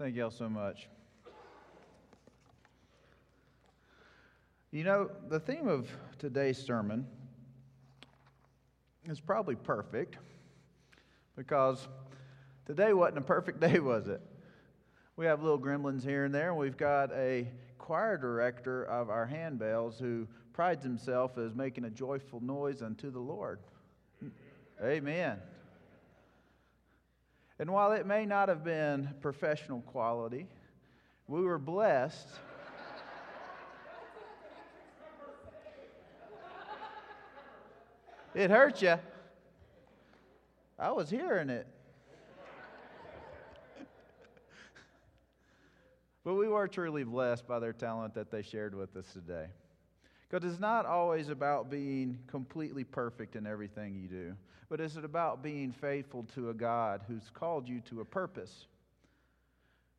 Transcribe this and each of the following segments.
Thank y'all so much. You know, the theme of today's sermon is probably perfect because today wasn't a perfect day, was it? We have little gremlins here and there, and we've got a choir director of our handbells who prides himself as making a joyful noise unto the Lord. Amen. And while it may not have been professional quality, we were blessed. it hurt you. I was hearing it. but we were truly blessed by their talent that they shared with us today. Because it's not always about being completely perfect in everything you do but is it about being faithful to a God who's called you to a purpose?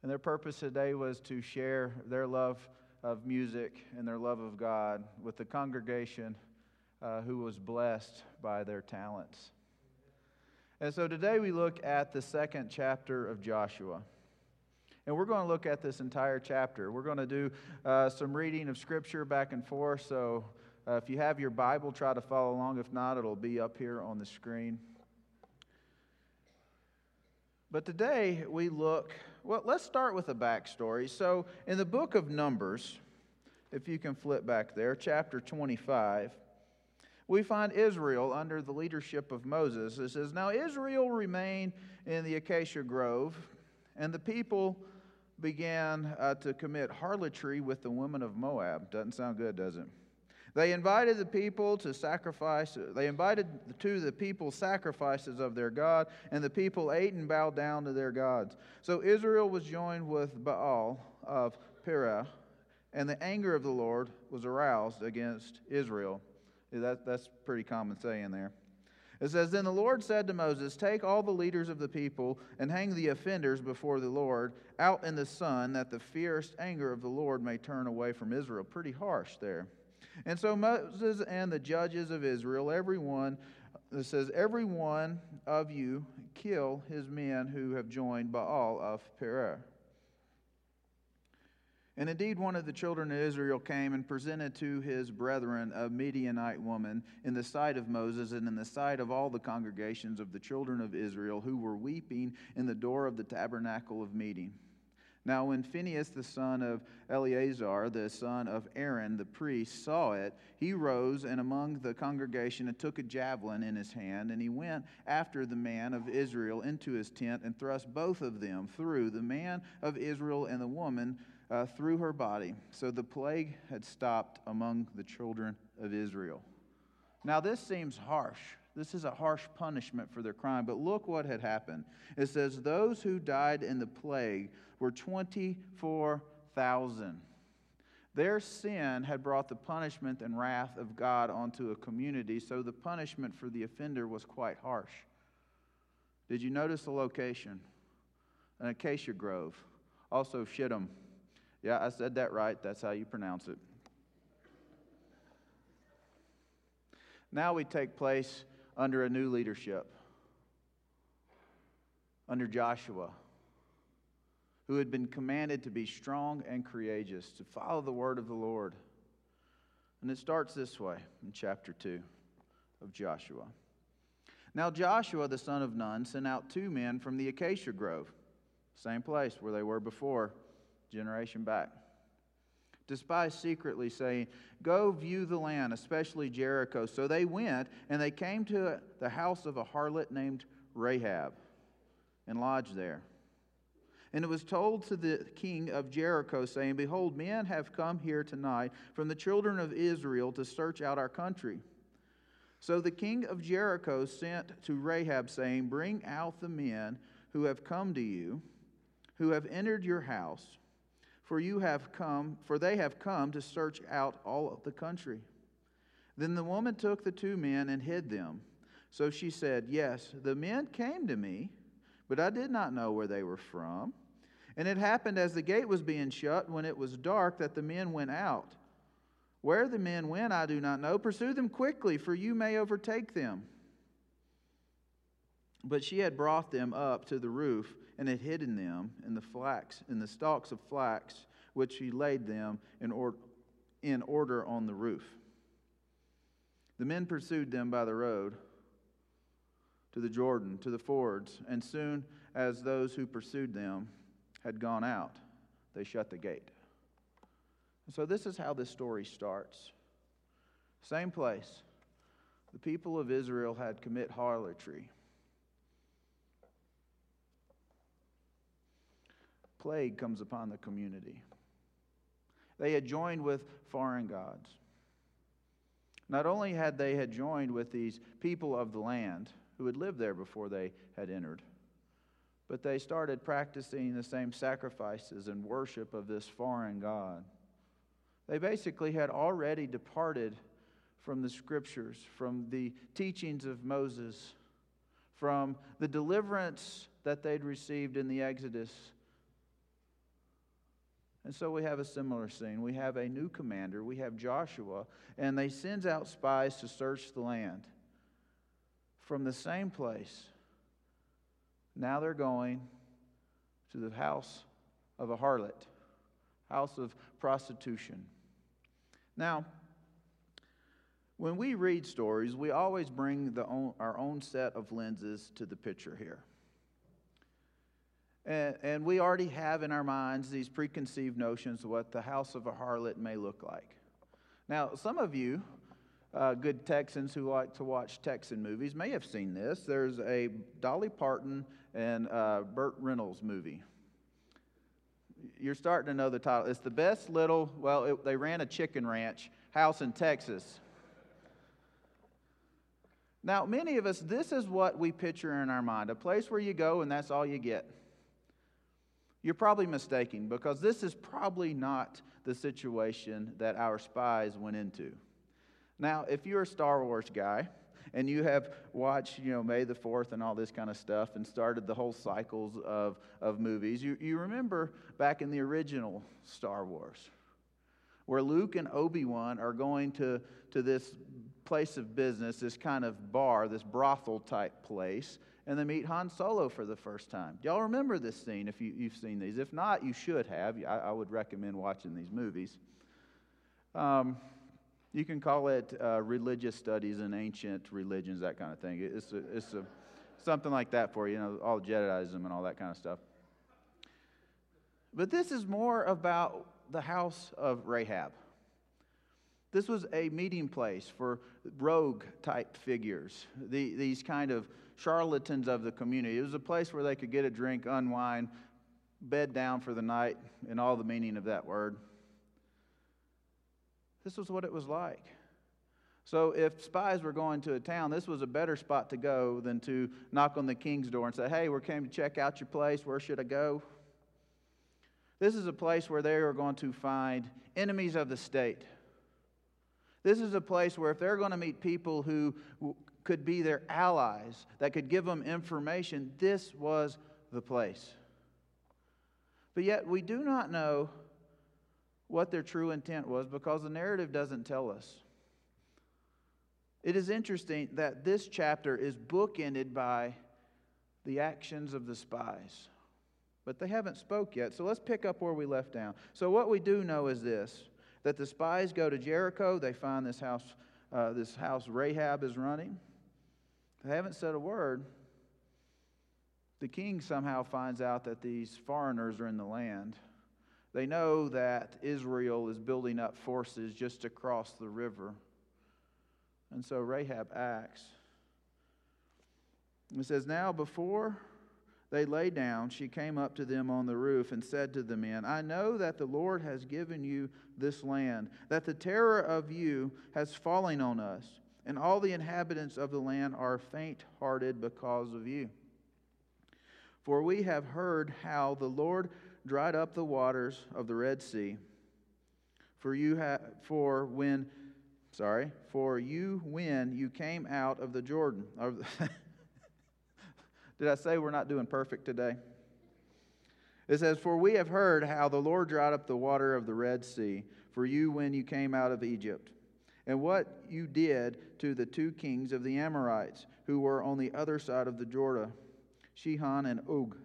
And their purpose today was to share their love of music and their love of God with the congregation uh, who was blessed by their talents. And so today we look at the second chapter of Joshua. And we're going to look at this entire chapter. We're going to do uh, some reading of Scripture back and forth. So uh, if you have your Bible, try to follow along. If not, it'll be up here on the screen. But today we look, well, let's start with a backstory. So, in the book of Numbers, if you can flip back there, chapter 25, we find Israel under the leadership of Moses. It says, Now Israel remained in the acacia grove, and the people began uh, to commit harlotry with the women of Moab. Doesn't sound good, does it? They invited the people to sacrifice, they invited to the people sacrifices of their God, and the people ate and bowed down to their gods. So Israel was joined with Baal of Peor, and the anger of the Lord was aroused against Israel. That, that's pretty common saying there. It says, Then the Lord said to Moses, Take all the leaders of the people and hang the offenders before the Lord out in the sun, that the fierce anger of the Lord may turn away from Israel. Pretty harsh there. And so Moses and the judges of Israel, every one, it says, every one of you kill his men who have joined Baal of Peor. And indeed, one of the children of Israel came and presented to his brethren a Midianite woman in the sight of Moses and in the sight of all the congregations of the children of Israel who were weeping in the door of the tabernacle of meeting. Now, when Phinehas, the son of Eleazar, the son of Aaron, the priest, saw it, he rose and among the congregation and took a javelin in his hand, and he went after the man of Israel into his tent and thrust both of them through, the man of Israel and the woman uh, through her body. So the plague had stopped among the children of Israel. Now, this seems harsh. This is a harsh punishment for their crime. But look what had happened. It says, Those who died in the plague were 24,000. Their sin had brought the punishment and wrath of God onto a community, so the punishment for the offender was quite harsh. Did you notice the location? An acacia grove. Also, Shittim. Yeah, I said that right. That's how you pronounce it. Now we take place under a new leadership, under Joshua, who had been commanded to be strong and courageous, to follow the word of the Lord. And it starts this way in chapter 2 of Joshua. Now Joshua, the son of Nun, sent out two men from the acacia grove, same place where they were before, generation back spies secretly, saying, Go view the land, especially Jericho. So they went, and they came to the house of a harlot named Rahab and lodged there. And it was told to the king of Jericho, saying, Behold, men have come here tonight from the children of Israel to search out our country. So the king of Jericho sent to Rahab, saying, Bring out the men who have come to you, who have entered your house for you have come, for they have come to search out all of the country. Then the woman took the two men and hid them. So she said, Yes, the men came to me, but I did not know where they were from. And it happened as the gate was being shut, when it was dark, that the men went out. Where the men went, I do not know. Pursue them quickly, for you may overtake them. But she had brought them up to the roof and had hidden them in the flax, in the stalks of flax, which he laid them in, or, in order on the roof. The men pursued them by the road to the Jordan, to the fords, and soon as those who pursued them had gone out, they shut the gate. so this is how this story starts. Same place. The people of Israel had commit harlotry. Plague comes upon the community. They had joined with foreign gods. Not only had they had joined with these people of the land who had lived there before they had entered, but they started practicing the same sacrifices and worship of this foreign God. They basically had already departed from the scriptures, from the teachings of Moses, from the deliverance that they'd received in the Exodus. And so we have a similar scene. We have a new commander, we have Joshua, and they sends out spies to search the land from the same place now they're going to the house of a harlot, house of prostitution. Now, when we read stories, we always bring own, our own set of lenses to the picture here. And, and, we already have in our minds these preconceived notions of what the house of a harlot may look like. Now, some of you uh, good Texans who like to watch Texan movies may have seen this. There's a Dolly Parton and uh, Burt Reynolds movie. You're starting to know the title. It's the best little, well, it, they ran a chicken ranch house in Texas. Now, many of us, this is what we picture in our mind a place where you go and that's all you get. You're probably mistaken because this is probably not the situation that our spies went into. Now, if you're a Star Wars guy and you have watched, you know, May the 4th and all this kind of stuff and started the whole cycles of, of movies, you, you remember back in the original Star Wars where Luke and Obi Wan are going to, to this place of business, this kind of bar, this brothel type place, and they meet Han Solo for the first time. Y'all remember this scene if you, have seen these? If not, you should have. I, I would recommend watching these movies. Um, you can call it uh, religious studies and ancient religions, that kind of thing. It's, a, it's a, something like that for you, know, all Jediism and all that kind of stuff. But this is more about the house of Rahab. This was a meeting place for rogue type figures, the, these kind of charlatans of the community. It was a place where they could get a drink, unwind, bed down for the night, and all the meaning of that word. This was what it was like. So, if spies were going to a town, this was a better spot to go than to knock on the king's door and say, Hey, we came to check out your place. Where should I go? This is a place where they are going to find enemies of the state. This is a place where if they're going to meet people who could be their allies, that could give them information, this was the place. But yet, we do not know what their true intent was because the narrative doesn't tell us. It is interesting that this chapter is bookended by the actions of the spies. But they haven't spoke yet. So let's pick up where we left down. So what we do know is this that the spies go to Jericho, they find this house uh, this house Rahab is running. They haven't said a word. The king somehow finds out that these foreigners are in the land. They know that Israel is building up forces just across the river. And so Rahab acts. It says, Now before they lay down, she came up to them on the roof and said to the men, I know that the Lord has given you this land, that the terror of you has fallen on us, and all the inhabitants of the land are faint hearted because of you. For we have heard how the Lord dried up the waters of the Red Sea. For you have for when sorry, for you when you came out of the Jordan. Did I say we're not doing perfect today? It says, For we have heard how the Lord dried up the water of the Red Sea for you when you came out of Egypt, and what you did to the two kings of the Amorites who were on the other side of the Jordan, Sihon and Og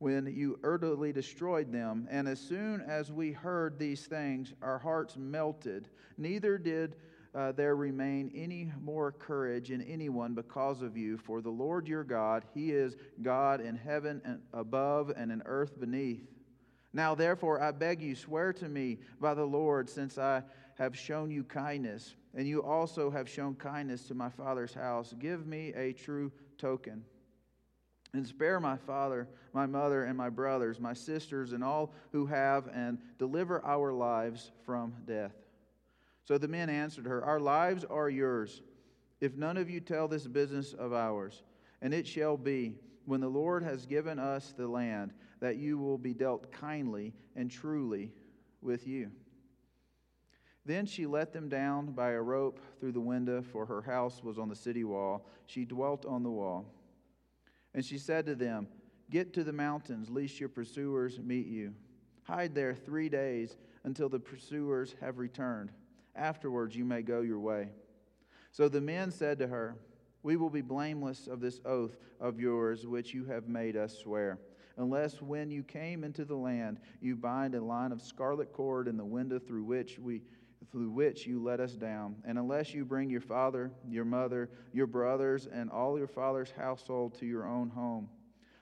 when you utterly destroyed them. And as soon as we heard these things, our hearts melted. Neither did uh, there remain any more courage in anyone because of you. For the Lord your God, He is God in heaven and above and in earth beneath. Now, therefore, I beg you, swear to me by the Lord, since I have shown you kindness, and you also have shown kindness to my father's house, give me a true token and spare my father, my mother, and my brothers, my sisters, and all who have, and deliver our lives from death. So the men answered her, Our lives are yours, if none of you tell this business of ours. And it shall be, when the Lord has given us the land, that you will be dealt kindly and truly with you. Then she let them down by a rope through the window, for her house was on the city wall. She dwelt on the wall. And she said to them, Get to the mountains, lest your pursuers meet you. Hide there three days until the pursuers have returned. Afterwards, you may go your way. So the men said to her, We will be blameless of this oath of yours, which you have made us swear, unless when you came into the land, you bind a line of scarlet cord in the window through which we through which you let us down. And unless you bring your father, your mother, your brothers, and all your father's household to your own home.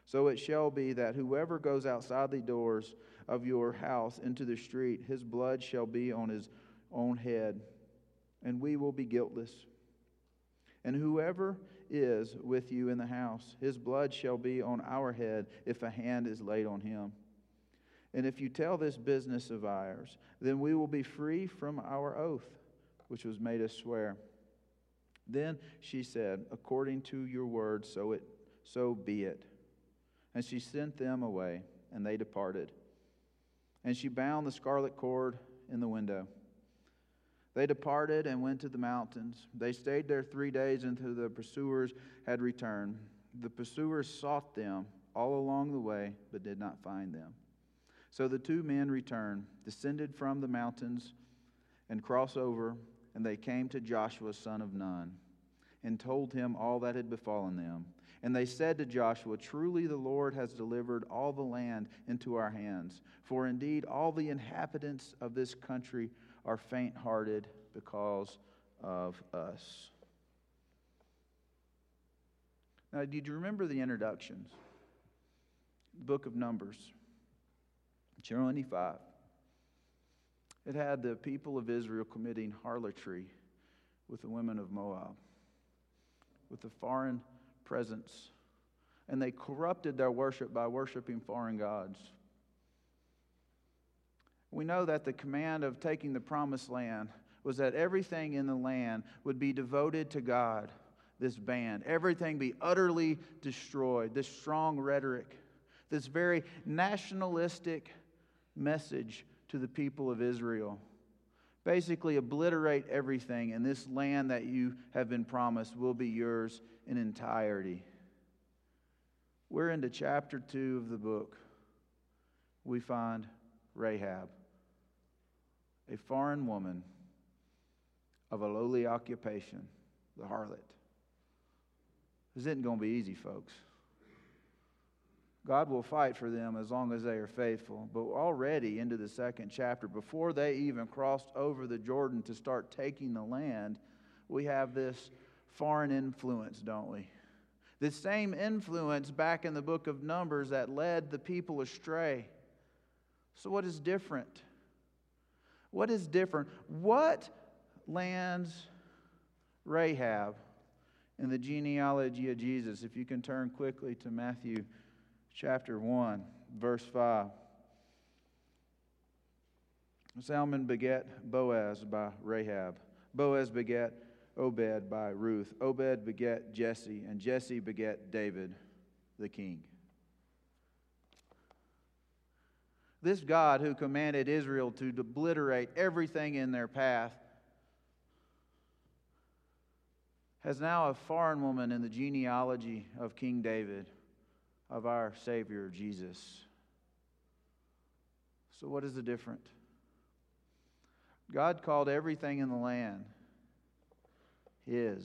So it shall be that whoever goes outside the doors of your house into the street, his blood shall be on his own head, and we will be guiltless. And whoever is with you in the house, his blood shall be on our head if a hand is laid on him. And if you tell this business of ours, then we will be free from our oath, which was made us swear. Then she said, According to your word, so it so be it. And she sent them away, and they departed. And she bound the scarlet cord in the window. They departed and went to the mountains. They stayed there three days until the pursuers had returned. The pursuers sought them all along the way, but did not find them. So the two men returned, descended from the mountains, and crossed over, and they came to Joshua, son of Nun, and told him all that had befallen them. And they said to Joshua, Truly the Lord has delivered all the land into our hands. For indeed, all the inhabitants of this country are faint hearted because of us. Now, did you remember the introductions? The book of Numbers. 5. It had the people of Israel committing harlotry with the women of Moab, with the foreign presence. And they corrupted their worship by worshiping foreign gods. We know that the command of taking the promised land was that everything in the land would be devoted to God, this band. Everything be utterly destroyed. This strong rhetoric, this very nationalistic message to the people of Israel. Basically, obliterate everything, and this land that you have been promised will be yours in entirety. We're into chapter 2 of the book. We find Rahab, a foreign woman of a lowly occupation, the harlot. This isn't going to be easy, folks. God will fight for them as long as they are faithful. But already into the second chapter, before they even crossed over the Jordan to start taking the land, we have this foreign influence, don't we? The same influence back in the book of Numbers that led the people astray. So, what is different? What is different? What lands Rahab in the genealogy of Jesus? If you can turn quickly to Matthew chapter 1, verse 5. Salmon begat Boaz by Rahab. Boaz begat Obed by Ruth. Obed begat Jesse, and Jesse begat David, the king. This God who commanded Israel to obliterate everything in their path has now a foreign woman in the genealogy of King David of our Savior Jesus. So, what is the difference? God called everything in the land His.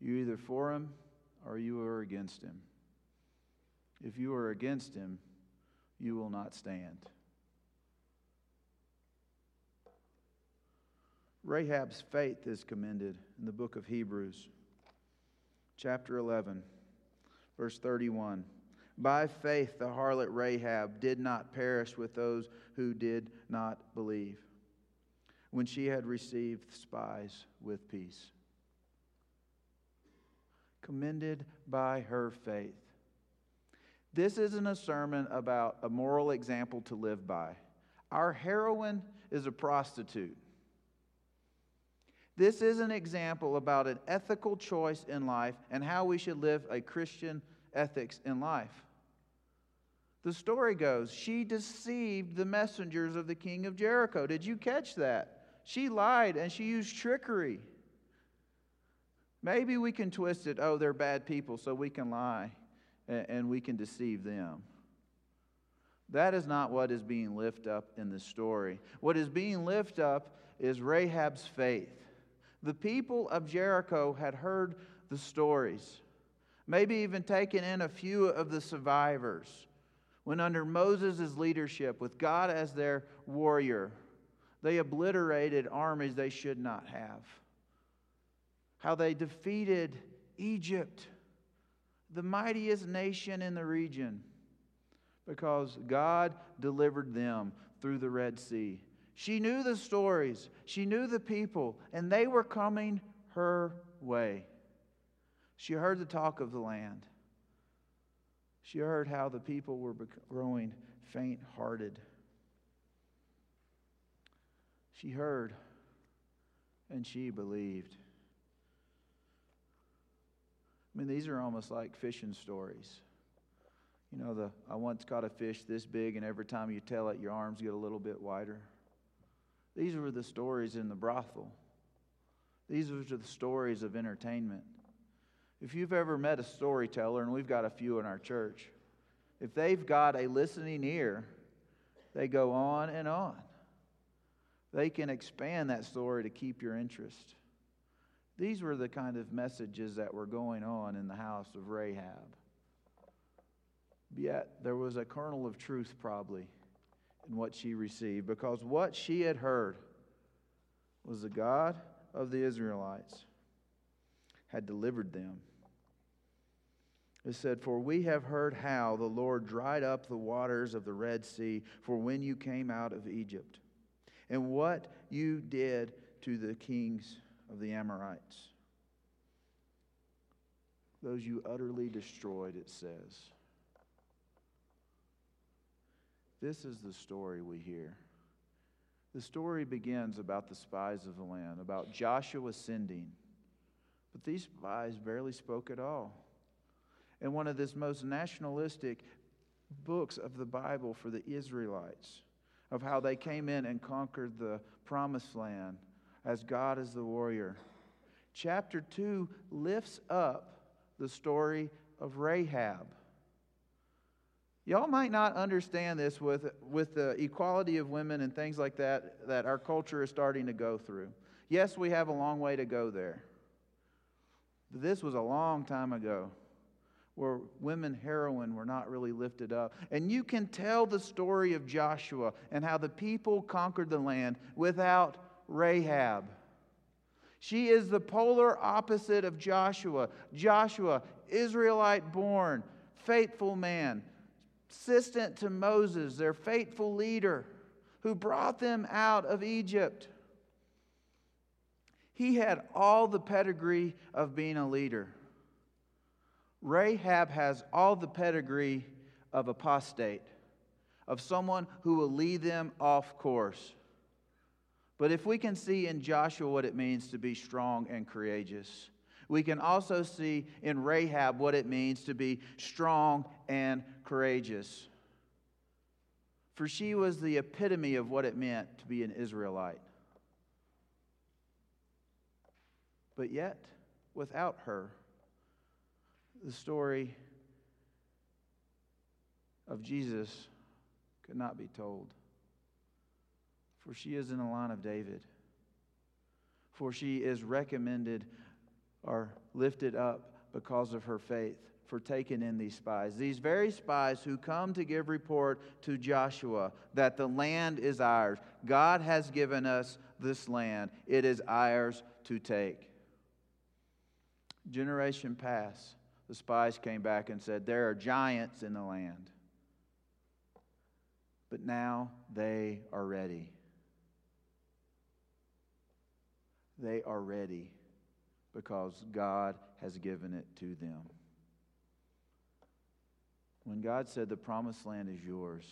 You either for Him or you are against Him. If you are against him, you will not stand. Rahab's faith is commended in the book of Hebrews, chapter 11, verse 31. By faith, the harlot Rahab did not perish with those who did not believe when she had received spies with peace. Commended by her faith. This isn't a sermon about a moral example to live by. Our heroine is a prostitute. This is an example about an ethical choice in life and how we should live a Christian ethics in life. The story goes she deceived the messengers of the king of Jericho. Did you catch that? She lied and she used trickery. Maybe we can twist it oh, they're bad people, so we can lie and we can deceive them. That is not what is being lifted up in the story. What is being lifted up is Rahab's faith. The people of Jericho had heard the stories, maybe even taken in a few of the survivors. When, under Moses' leadership, with God as their warrior, they obliterated armies they should not have. How they defeated Egypt, the mightiest nation in the region, because God delivered them through the Red Sea. She knew the stories, she knew the people, and they were coming her way. She heard the talk of the land. She heard how the people were growing faint hearted. She heard and she believed. I mean, these are almost like fishing stories. You know, the I once caught a fish this big, and every time you tell it, your arms get a little bit wider. These were the stories in the brothel. These were the stories of entertainment. If you've ever met a storyteller, and we've got a few in our church, if they've got a listening ear, they go on and on. They can expand that story to keep your interest. These were the kind of messages that were going on in the house of Rahab. Yet there was a kernel of truth, probably, in what she received, because what she had heard was the God of the Israelites had delivered them. It said, For we have heard how the Lord dried up the waters of the Red Sea for when you came out of Egypt and what you did to the kings of the Amorites. Those you utterly destroyed, it says. This is the story we hear. The story begins about the spies of the land, about Joshua sending. But these spies barely spoke at all. And one of this most nationalistic books of the Bible for the Israelites of how they came in and conquered the promised land as God is the warrior. Chapter 2 lifts up the story of Rahab. Y'all might not understand this with, with the equality of women and things like that that our culture is starting to go through. Yes, we have a long way to go there. But this was a long time ago where women heroine were not really lifted up. And you can tell the story of Joshua and how the people conquered the land without Rahab. She is the polar opposite of Joshua. Joshua, Israelite born, faithful man, assistant to Moses, their faithful leader, who brought them out of Egypt. He had all the pedigree of being a leader. Rahab has all the pedigree of apostate, of someone who will lead them off course. But if we can see in Joshua what it means to be strong and courageous, we can also see in Rahab what it means to be strong and courageous. For she was the epitome of what it meant to be an Israelite. But yet, without her, the story of Jesus could not be told. For she is in the line of David. For she is recommended or lifted up because of her faith. for taking in these spies. These very spies who come to give report to Joshua that the land is ours. God has given us this land, it is ours to take. Generation passed. The spies came back and said, There are giants in the land. But now they are ready. They are ready because God has given it to them. When God said the promised land is yours,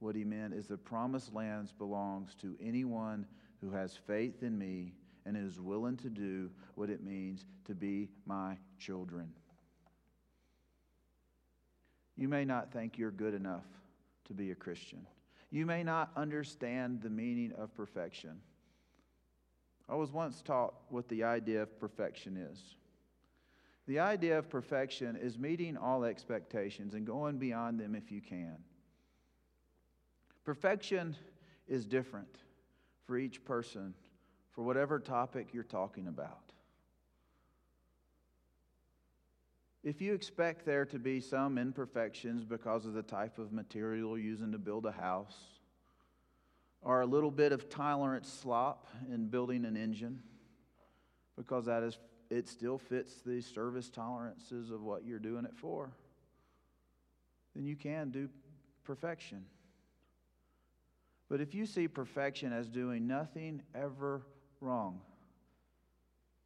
what he meant is the promised land belongs to anyone who has faith in me and is willing to do what it means to be my children. You may not think you're good enough to be a Christian. You may not understand the meaning of perfection. I was once taught what the idea of perfection is. The idea of perfection is meeting all expectations and going beyond them if you can. Perfection is different for each person, for whatever topic you're talking about. If you expect there to be some imperfections because of the type of material you're using to build a house, or a little bit of tolerant slop in building an engine, because that is it still fits the service tolerances of what you're doing it for, then you can do perfection. But if you see perfection as doing nothing ever wrong,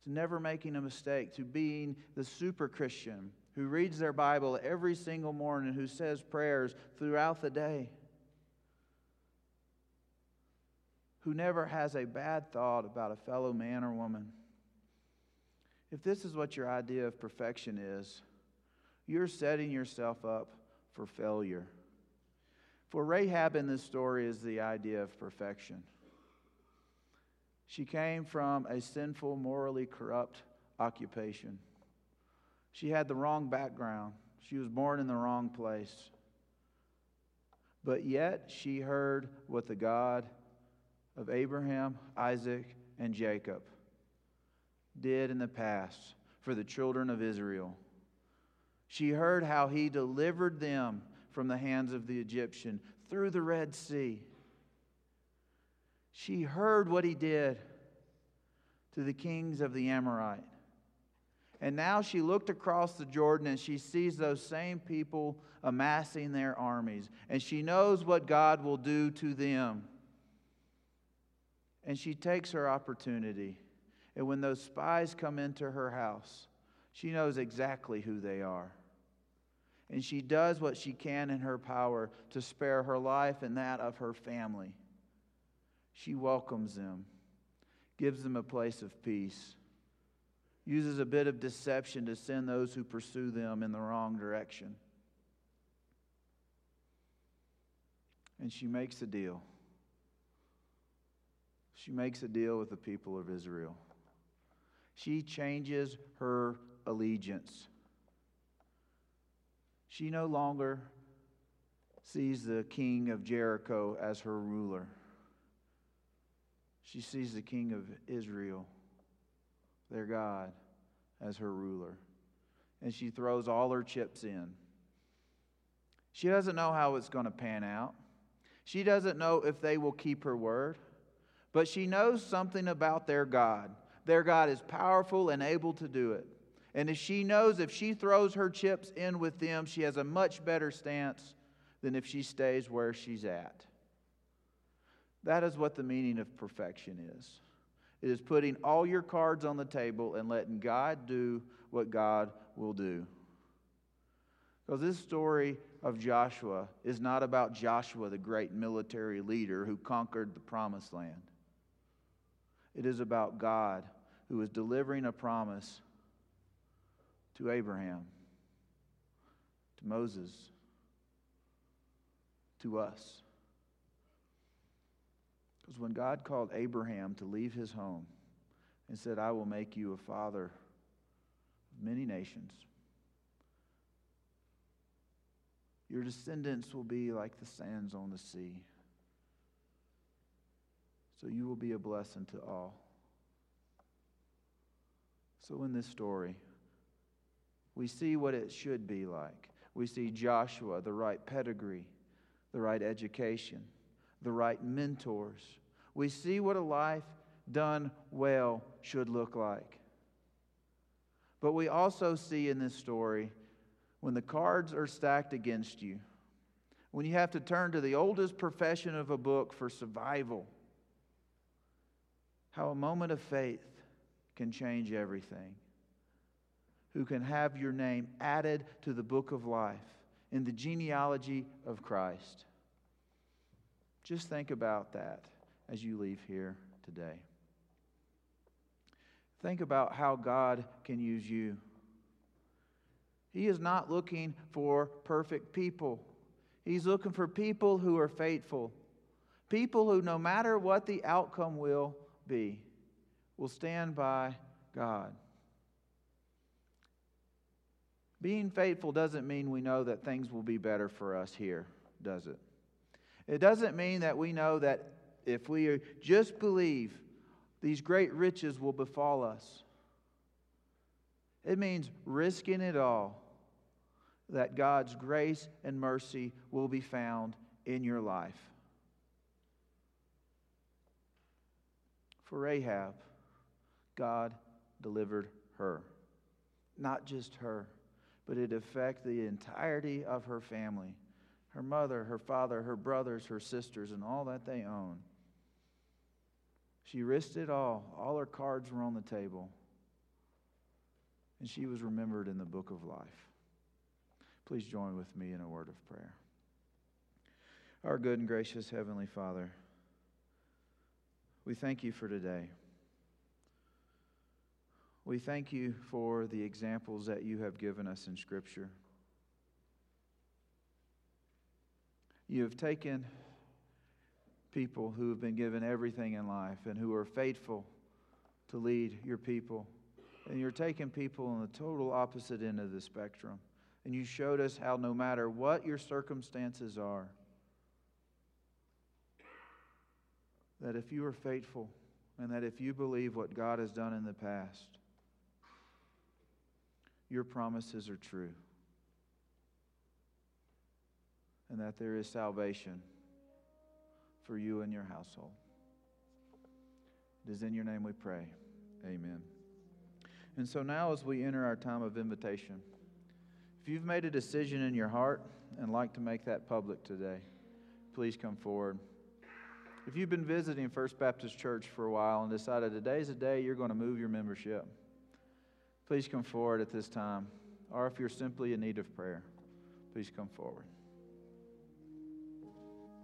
to never making a mistake, to being the super Christian who reads their Bible every single morning, who says prayers throughout the day, who never has a bad thought about a fellow man or woman if this is what your idea of perfection is, you're setting yourself up for failure. For Rahab in this story is the idea of perfection. She came from a sinful, morally corrupt occupation. She had the wrong background. She was born in the wrong place. But yet she heard what the God of Abraham, Isaac, and Jacob did in the past for the children of Israel. She heard how he delivered them from the hands of the Egyptian through the Red Sea. She heard what he did to the kings of the Amorite. And now she looked across the Jordan and she sees those same people amassing their armies. And she knows what God will do to them. And she takes her opportunity and when those spies come into her house, she knows exactly who they are. And she does what she can in her power to spare her life and that of her family. She welcomes them, gives them a place of peace, uses a bit of deception to send those who pursue them in the wrong direction. And she makes a deal. She makes a deal with the people of Israel she changes her allegiance. She no longer sees the king of Jericho as her ruler. She sees the king of Israel, their God, as her ruler. And she throws all her chips in. She doesn't know how it's going to pan out. She doesn't know if they will keep her word, but she knows something about their God. Their God is powerful and able to do it. And if she knows if she throws her chips in with them, she has a much better stance than if she stays where she's at. That is what the meaning of perfection is. It is putting all your cards on the table and letting God do what God will do. Because this story of Joshua is not about Joshua, the great military leader who conquered the promised land. It is about God who is delivering a promise to Abraham, to Moses, to us. Because when God called Abraham to leave his home and said, I will make you a father of many nations, your descendants will be like the sands on the sea. So you will be a blessing to all. So, in this story, We see what it should be like. We see Joshua, the right pedigree, the right education, the right mentors. We see what a life done well should look like. But we also see in this story when the cards are stacked against you, when you have to turn to the oldest profession of a book for survival, how a moment of faith can change everything. Who can have your name added to the book of life in the genealogy of Christ. Just think about that as you leave here today. Think about how God can use you. He is not looking for perfect people. He's looking for people who are faithful. People who, no matter what the outcome will be, will stand by God. Being faithful doesn't mean we know that things will be better for us here, does it? It doesn't mean that we know that if we just believe these great riches will befall us. It means risking it all that God's grace and mercy will be found in your life. For Rahab, God delivered her. Not just her, but it affected the entirety of her family her mother, her father, her brothers, her sisters, and all that they own. She risked it all. All her cards were on the table. And she was remembered in the book of life. Please join with me in a word of prayer. Our good and gracious Heavenly Father, we thank you for today. We thank you for the examples that you have given us in Scripture. You have taken people who have been given everything in life and who are faithful to lead your people. And you're taking people on the total opposite end of the spectrum. And you showed us how no matter what your circumstances are, that if you are faithful and that if you believe what God has done in the past, your promises are true. And that there is salvation for you and your household. It is in your name we pray. Amen. And so now, as we enter our time of invitation, if you've made a decision in your heart and like to make that public today, please come forward. If you've been visiting First Baptist Church for a while and decided today's a day you're going to move your membership, please come forward at this time. Or if you're simply in need of prayer, please come forward.